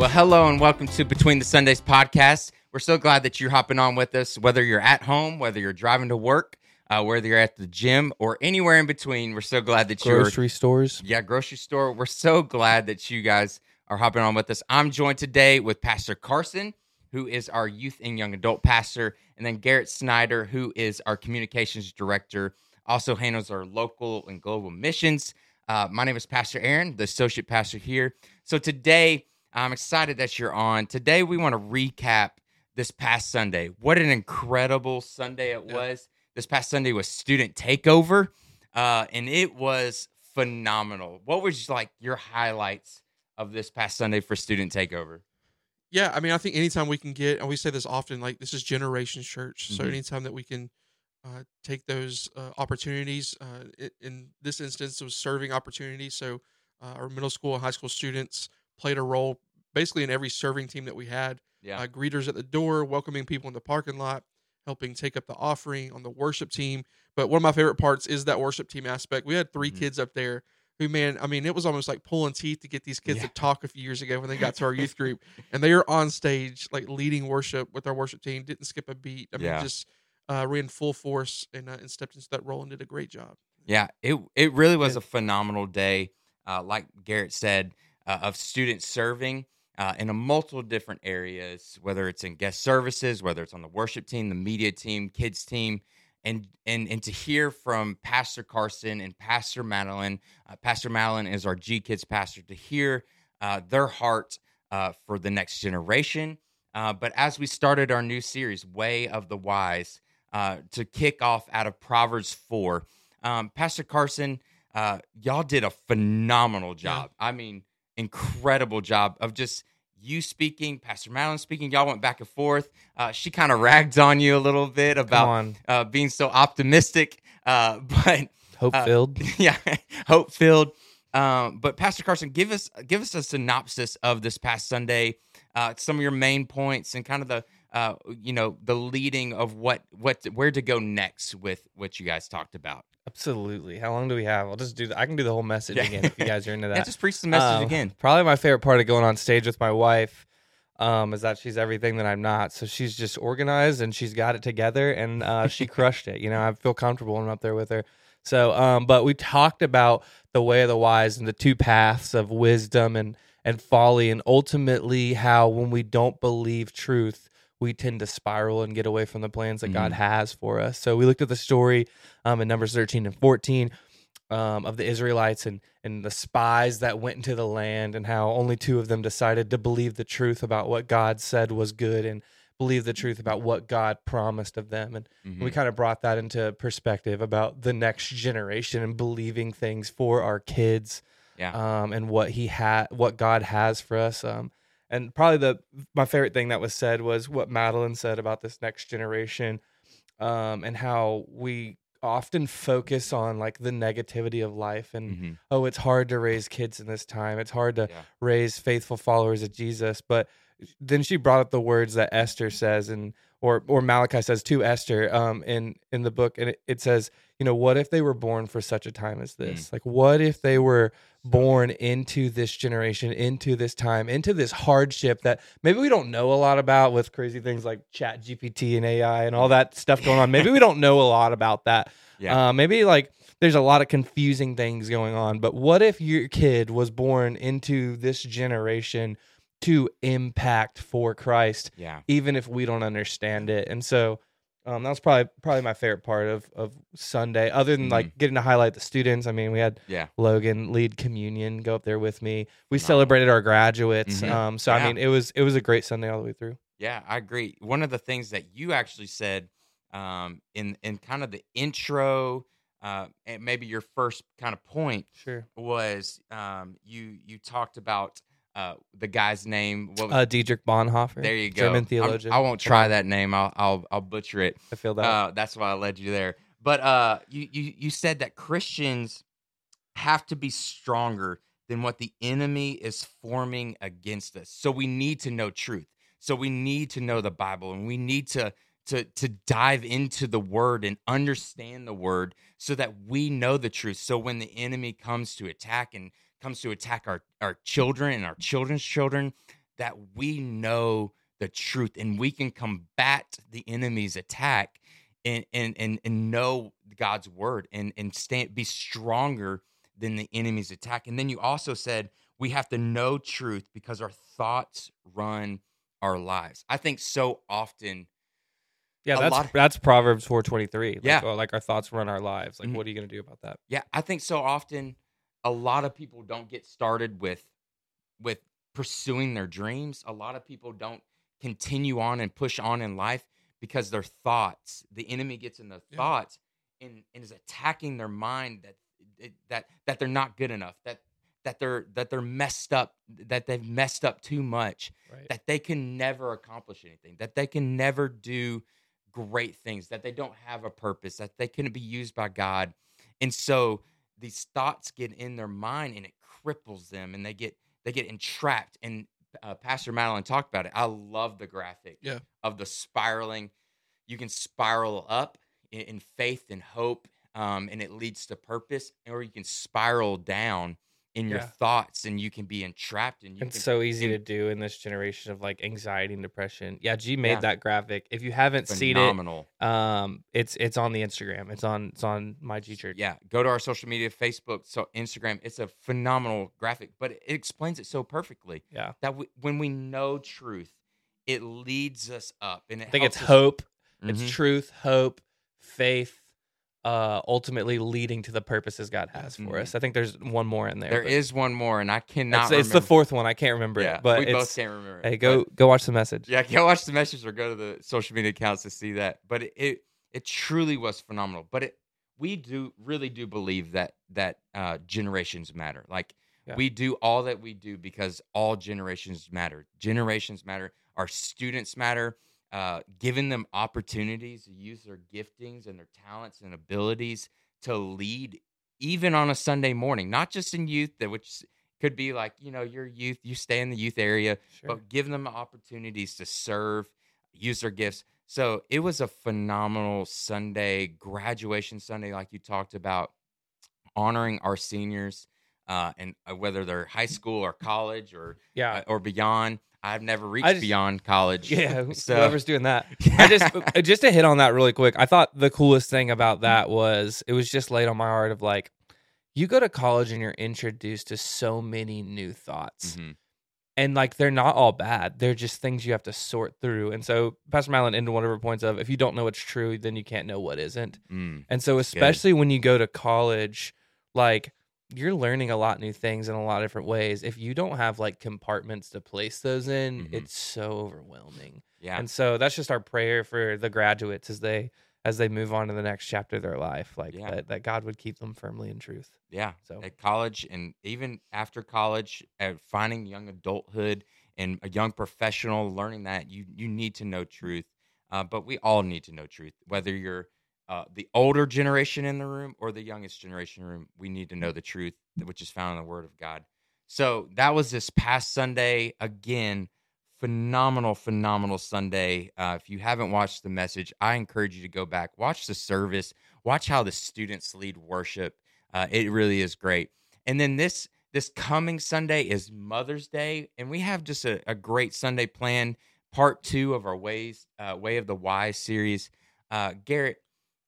Well, hello and welcome to Between the Sundays podcast. We're so glad that you're hopping on with us, whether you're at home, whether you're driving to work, uh, whether you're at the gym, or anywhere in between. We're so glad that you're grocery stores. yeah, grocery store. We're so glad that you guys are hopping on with us. I'm joined today with Pastor Carson, who is our youth and young adult pastor, and then Garret Snyder, who is our communications director, also handles our local and global missions. Uh, my name is Pastor Aaron, the associate pastor here. So today, I'm excited that you're on. Today, we want to recap this past Sunday. What an incredible Sunday it was. This past Sunday was student takeover, uh, and it was phenomenal. What was like your highlights of this past Sunday for student takeover? Yeah, I mean, I think anytime we can get, and we say this often, like this is Generations Church. So Mhm. anytime that we can uh, take those uh, opportunities, uh, i- in this instance, it was serving opportunities. So uh, our middle school and high school students played a role basically in every serving team that we had. Yeah, Uh, greeters at the door, welcoming people in the parking lot, helping take up the offering on the worship team. But one of my favorite parts is that worship team aspect. We had 3 Mhm. kids up there who, man, I mean, it was almost like pulling teeth to get these kids Yeah. to talk a few years ago when they got to our youth group. And they are on stage, like leading worship with our worship team, didn't skip a beat. I mean, Yeah. just uh, ran full force and, uh, and stepped into that role and did a great job. yeah. It it really was Yeah. a phenomenal day. Uh, like Garret said, uh, of students serving. Uh, in a multiple different areas, whether it's in guest services, whether it's on the worship team, the media team, kids team, and and and to hear from Pastor Carson and Pastor Madeline. Uh, pastor Madeline is our G Kids pastor. To hear uh, their heart uh, for the next generation. Uh, but as we started our new series, Way of the Wise, uh, to kick off out of Proverbs four, um, Pastor Carson, uh, y'all did a phenomenal job. I mean, incredible job of just you speaking, Pastor Madeline speaking. Y'all went back and forth. Uh, she kind of ragged on you a little bit about uh, being so optimistic, uh, but hope uh, filled. yeah, hope filled. Um, but Pastor Carson, give us give us a synopsis of this past Sunday, uh, some of your main points, and kind of the uh, you know the leading of what what where to go next with what you guys talked about. Absolutely. How long do we have? I'll just do. The, I can do the whole message Yeah. again if you guys are into that. Yeah, just preach the message Um, again. Probably my favorite part of going on stage with my wife um, is that she's everything that I'm not. So she's just organized and she's got it together, and uh, she crushed it. You know, I feel comfortable when I'm up there with her. So, um, but we talked about the way of the wise and the two paths of wisdom and and folly, and ultimately how when we don't believe truth, we tend to spiral and get away from the plans that God Mhm. has for us. So we looked at the story um, in Numbers 13 and 14 um, of the Israelites and and the spies that went into the land and how only two of them decided to believe the truth about what God said was good and believe the truth about what God promised of them and Mhm. we kind of brought that into perspective about the next generation and believing things for our kids Yeah. um, and what he had what God has for us um, and probably the my favorite thing that was said was what Madeline said about this next generation um, and how we often focus on like the negativity of life and Mhm. oh it's hard to raise kids in this time it's hard to Yeah. raise faithful followers of jesus but then she brought up the words that esther says and or or malachi says to esther um in in the book and it, it says you know what if they were born for such a time as this like what if they were born into this generation into this time into this hardship that maybe we don't know a lot about with crazy things like chat gpt and ai and all that stuff going on maybe we don't know a lot about that Yeah. uh, maybe like there's a lot of confusing things going on. But what if your kid was born into this generation to impact for Christ, yeah. even if we don't understand it? And so um, that was probably probably my favorite part of of Sunday. Other than like getting to highlight the students, I mean, we had Yeah. Logan lead communion, go up there with me. We Phenomenal. celebrated our graduates. Mhm. Um, so Yeah. I mean, it was it was a great Sunday all the way through. Yeah, I agree. One of the things that you actually said um, in in kind of the intro, uh, and maybe your first kind of point Sure. was um, you you talked about uh, the guy's name. What was, Uh, Dietrich Bonhoeffer. there you go. German I'm- theologian. I won't try that name. I'll I'll, I'll butcher it. I feel that. Uh, that's why I led you there. But uh, you you you said that Christians have to be stronger than what the enemy is forming against us. So we need to know truth. So we need to know the Bible, and we need to to to dive into the Word and understand the Word, so that we know the truth. So when the enemy comes to attack and comes to attack our our children and our children's children, that we know the truth and we can combat the enemy's attack and and and, and know God's word and and stand be stronger than the enemy's attack. And then you also said we have to know truth because our thoughts run our lives. I think so often Yeah, that's lot- that's Proverbs four twenty three. Like, Yeah. oh, like our thoughts run our lives. Like, Mhm. what are you gonna do about that? Yeah, I think so often a lot of people don't get started with with pursuing their dreams. A lot of people don't continue on and push on in life because their thoughts, the enemy gets in the Yeah. thoughts and, and is attacking their mind that that that they're not good enough, that that they're that they're messed up, that they've messed up too much, Right. that they can never accomplish anything, that they can never do great things, that they don't have a purpose, that they couldn't be used by God. And so these thoughts get in their mind and it cripples them and they get they get entrapped. And uh, Pastor Madeline talked about it. I love the graphic Yeah. of the spiraling. You can spiral up in, in faith and hope, um, and it leads to purpose, or you can spiral down in your Yeah. thoughts and you can be entrapped and you It's can so easy in- to do in this generation of like anxiety and depression. Yeah, G made Yeah. that graphic. If you haven't seen it, um, it's it's on the Instagram. It's on it's on my G Church. Yeah, go to our social media, Facebook, so Instagram. It's a phenomenal graphic, but it explains it so perfectly Yeah. that we, when we know truth, it leads us up, and it I think it's us- hope, Mhm. it's truth, hope, faith, uh, ultimately leading to the purposes God has for Mhm. us. I think there's one more in there. There but is one more, and I cannot. It's, it's the fourth one. I can't remember Yeah, it, but we it's, both can't remember. it, Hey, go go watch the message. Yeah, go watch the message or go to the social media accounts to see that. But it it, it truly was phenomenal. But it we do really do believe that that uh, generations matter. Like Yeah. we do all that we do because all generations matter. Generations matter. Our students matter. Uh, giving them opportunities to use their giftings and their talents and abilities to lead, even on a Sunday morning, not just in youth, that which could be like you know your youth, you stay in the youth area, Sure. but give them opportunities to serve, use their gifts. So it was a phenomenal Sunday, graduation Sunday, like you talked about, honoring our seniors, uh, and uh, whether they're high school or college or yeah. uh, or beyond. I've never reached just- beyond college. Yeah, so whoever's doing that. I just uh, just to hit on that really quick. I thought the coolest thing about that was it was just laid on my heart of like you go to college and you're introduced to so many new thoughts. Mhm. And like they're not all bad. They're just things you have to sort through. And so Pastor Malin into one of her points of if you don't know what's true, then you can't know what isn't. Mm. And so especially when you go to college, like you're learning a lot new things in a lot of different ways. If you don't have like compartments to place those in, Mhm. it's so overwhelming. yeah, And so that's just our prayer for the graduates as they as they move on to the next chapter of their life, like Yeah. that, that God would keep them firmly in truth. yeah. So At college and even after college, at finding young adulthood and a young professional, learning that you you need to know truth. Uh, but we all need to know truth, whether you're uh, the older generation in the room or the youngest generation room. We need to know the truth, which is found in the Word of God. So that was this past Sunday. Again, phenomenal, phenomenal Sunday. Uh, if you haven't watched the message, I encourage you to go back, watch the service, watch how the students lead worship. Uh, it really is great. And then this this coming Sunday is Mother's Day, and we have just a, a great Sunday plan. Part two of our ways, uh, way of the wise series. Uh, Garret,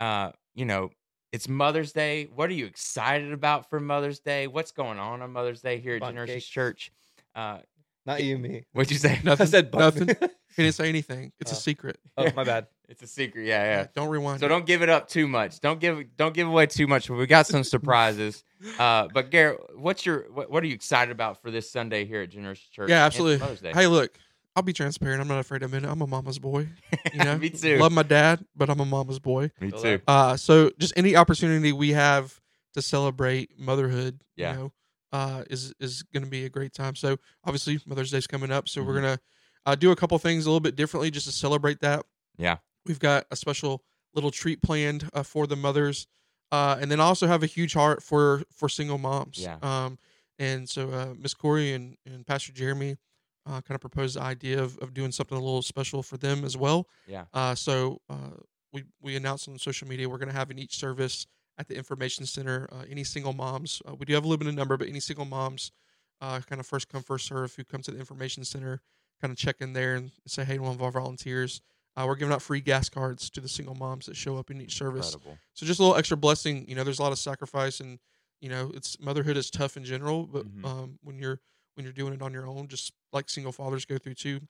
uh, you know, it's Mother's Day. What are you excited about for Mother's Day? What's going on on Mother's Day here at Butt Generations cakes. Church? Uh, not you, me. what'd you say? Nothing. I said nothing. nothing. He didn't say anything. It's Oh. a secret. oh, my bad. It's a secret. Yeah, yeah. Don't rewind. So it. don't give it up too much. Don't give don't give away too much. We got some surprises. Uh, but Garret, what's your what, what are you excited about for this Sunday here at Generation Church? Yeah, and absolutely. Mother's Day? Hey, look, I'll be transparent. I'm not afraid to admit it. I'm a mama's boy. You know, Me too. Love my dad, but I'm a mama's boy. Me too. Uh, so just any opportunity we have to celebrate motherhood, Yeah. you know, uh, is is going to be a great time. So obviously Mother's Day's coming up, so we're Mhm. gonna uh, do a couple things a little bit differently just to celebrate that. Yeah. we've got a special little treat planned uh, for the mothers, uh, and then also have a huge heart for for single moms. Yeah. Um, and so uh, Miss Corey and and Pastor Jeremy. Uh, kind of proposed the idea of, of doing something a little special for them as well. Yeah. Uh, so uh, we we announced on social media we're going to have in each service at the information center uh, any single moms. Uh, we do have a limited number, but any single moms, uh, kind of first come first serve who come to the information center kind of check in there and say hey to one of our volunteers. Uh, we're giving out free gas cards to the single moms that show up in each service. Incredible. So just a little extra blessing. You know, there's a lot of sacrifice, and you know, it's motherhood is tough in general. But Mhm. um, when you're when you're doing it on your own, just like single fathers go through too.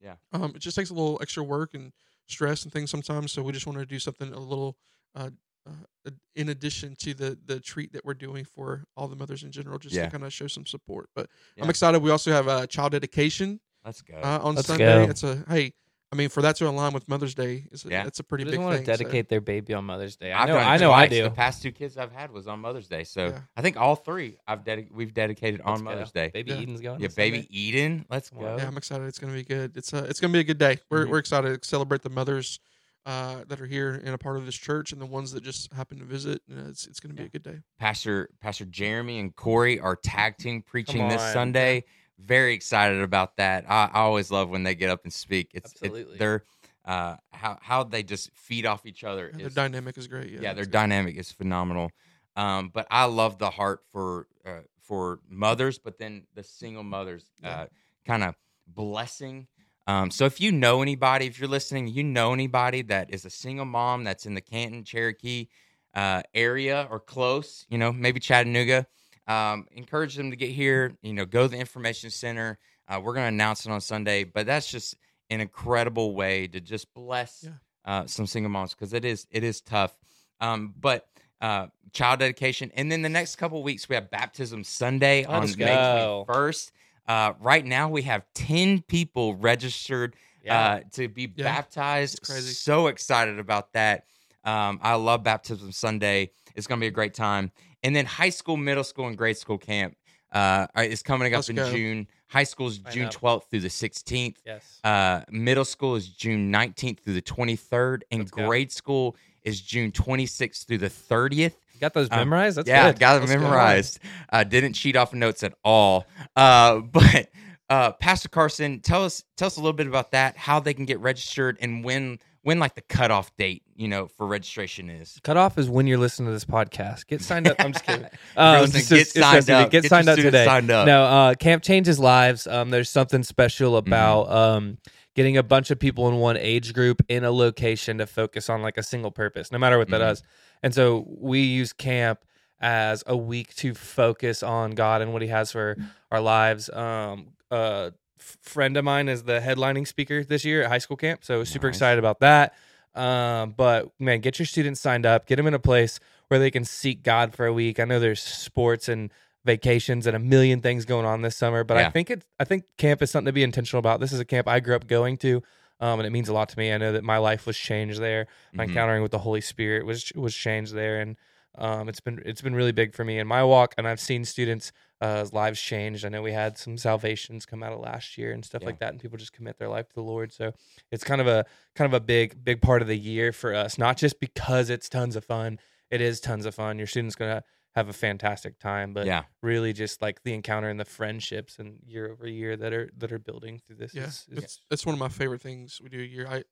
Yeah. Um, it just takes a little extra work and stress and things sometimes. So we just wanted to do something a little, uh, uh, in addition to the the treat that we're doing for all the mothers in general, just Yeah. to kind of show some support. But Yeah. I'm excited. We also have a child dedication Let's go. uh, on Let's Sunday. go. It's a hey. I mean, for that to align with Mother's Day, is a, Yeah. that's a pretty Who big doesn't want thing. to so- dedicate their baby on Mother's Day? I I've know, I know, I twice. do. The past two kids I've had was on Mother's Day, so Yeah. I think all three I've dedic- we've dedicated Let's on go. Mother's Day. Baby Yeah. Eden's going. Yeah, baby Sunday. Eden, let's go. Go. Yeah, I'm excited. It's gonna be good. It's uh, it's gonna be a good day. We're Mhm. we're excited to celebrate the mothers uh, that are here and a part of this church, and the ones that just happen to visit. Uh, it's it's gonna be a good day. Pastor Pastor Jeremy and Corey are tag team preaching this on. Sunday. Very excited about that. I, I always love when they get up and speak. It's, it's Absolutely. they're uh, how how they just feed off each other. And their dynamic is great. Yeah, yeah, their it's good. dynamic is phenomenal. Um, but I love the heart for uh, for mothers, but then the single mothers, Yeah. uh, kind of blessing. Um, so if you know anybody, if you're listening, you know anybody that is a single mom that's in the Canton, Cherokee uh, area or close, you know, maybe Chattanooga, um, encourage them to get here. You know, go to the information center. Uh, we're going to announce it on Sunday, but that's just an incredible way to just bless Yeah. uh, some single moms because it is it is tough. Um, but uh, child dedication, and then the next couple weeks we have baptism Sunday on Let's May go. twenty first. Uh, right now we have ten people registered Yeah. uh, to be Yeah. baptized. Crazy. So excited about that. Um, I love baptism Sunday. It's going to be a great time. And then high school, middle school, and grade school camp uh, is coming up Let's in go. June. High school is June 12th through the 16th. yes. Uh, middle school is June 19th through the 23rd, and Let's go. grade school is June 26th through the 30th. You got those um, memorized? That's yeah, good. got them Let's memorized. Uh, didn't cheat off of notes at all. Uh, but uh, Pastor Carson, tell us tell us a little bit about that. How they can get registered and when when like the cutoff date, you know, for registration is. Cutoff is when you're listening to this podcast. Get signed up. I'm just kidding. Um, Um, get just- signed just up. Get, your signed up today. Signed up. No, uh, Camp Changes Lives. Um, there's something special Mm-hmm. about um, getting a bunch of people in one age group in a location to focus on like a single purpose, no matter what that is. And so we use camp as a week to focus on God and what He has for our lives. Um, f- friend of mine is the headlining speaker this year at high school camp, so super Nice. excited about that. Um, but man, get your students signed up, get them in a place where they can seek God for a week. I know there's sports and vacations and a million things going on this summer, but Yeah. I think it's I think camp is something to be intentional about. This is a camp I grew up going to. Um, and it means a lot to me. I know that my life was changed there. My Mhm. encountering with the Holy Spirit was was changed there, and um, it's been it's been really big for me in my walk. And I've seen students' uh, lives changed. I know we had some salvations come out of last year and stuff Yeah. like that, and people just commit their life to the Lord. So it's kind of a kind of a big big part of the year for us. Not just because it's tons of fun. It is tons of fun. Your students gonna have a fantastic time, but yeah, really just like the encounter and the friendships and year over year that are that are building through this. Yeah, is, is it's it's one of my favorite things we do a year. I,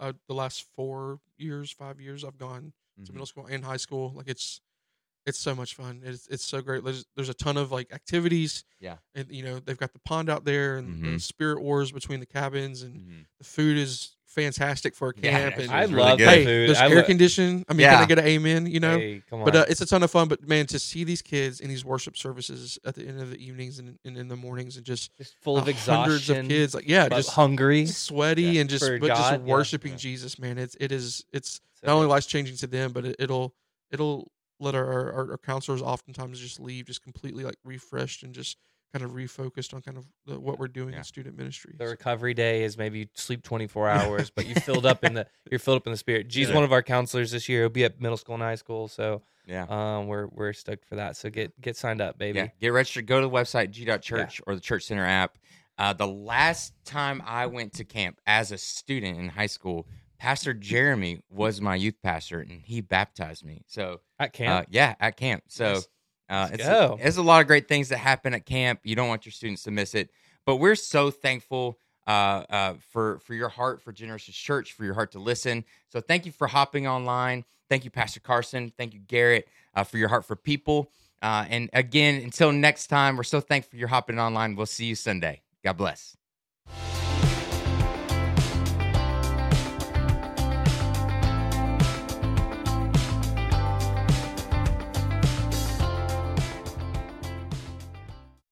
I the last four years, five years, I've gone to Mhm. middle school and high school. Like it's it's so much fun. It's it's so great. There's there's a ton of like activities. Yeah. and you know they've got the pond out there and the Mhm. spirit wars between the cabins and Mhm. the food is fantastic for a camp. actually, and I it's really love good. the hey, food. there's I air lo- condition. I mean, Yeah. can I get an amen? You know. Hey, come on. But uh, it's a ton of fun. But man, to see these kids in these worship services at the end of the evenings and, and in the mornings, and just just full of uh, hundreds of kids, like yeah, just hungry. sweaty Yeah. and just For but just God, yeah. worshiping Yeah. Jesus, man. It's it is it's So not only life changing to them, but it, it'll it'll let our, our our counselors oftentimes just leave just completely like refreshed and just kind of refocused on kind of the, what we're doing Yeah. in student ministry. the recovery day is maybe you sleep 24 hours, but you filled up in the you're filled up in the spirit. G's Yeah. one of our counselors this year. He'll be at middle school and high school, so yeah. um, we're we're stoked for that. So get get signed up, baby. Yeah, get registered. Go to the website g.church or the Church Center app. Uh, the last time I went to camp as a student in high school, Pastor Jeremy was my youth pastor, and he baptized me. So, At uh, camp. yeah, at camp. So, uh, it's go. there's a lot of great things that happen at camp. You don't want your students to miss it. But we're so thankful uh, uh, for for your heart for Generations Church, for your heart to listen. So, thank you for hopping online. Thank you, Pastor Carson. Thank you, Garret, uh, for your heart for people. Uh, and again, until next time, we're so thankful you're hopping online. We'll see you Sunday. God bless.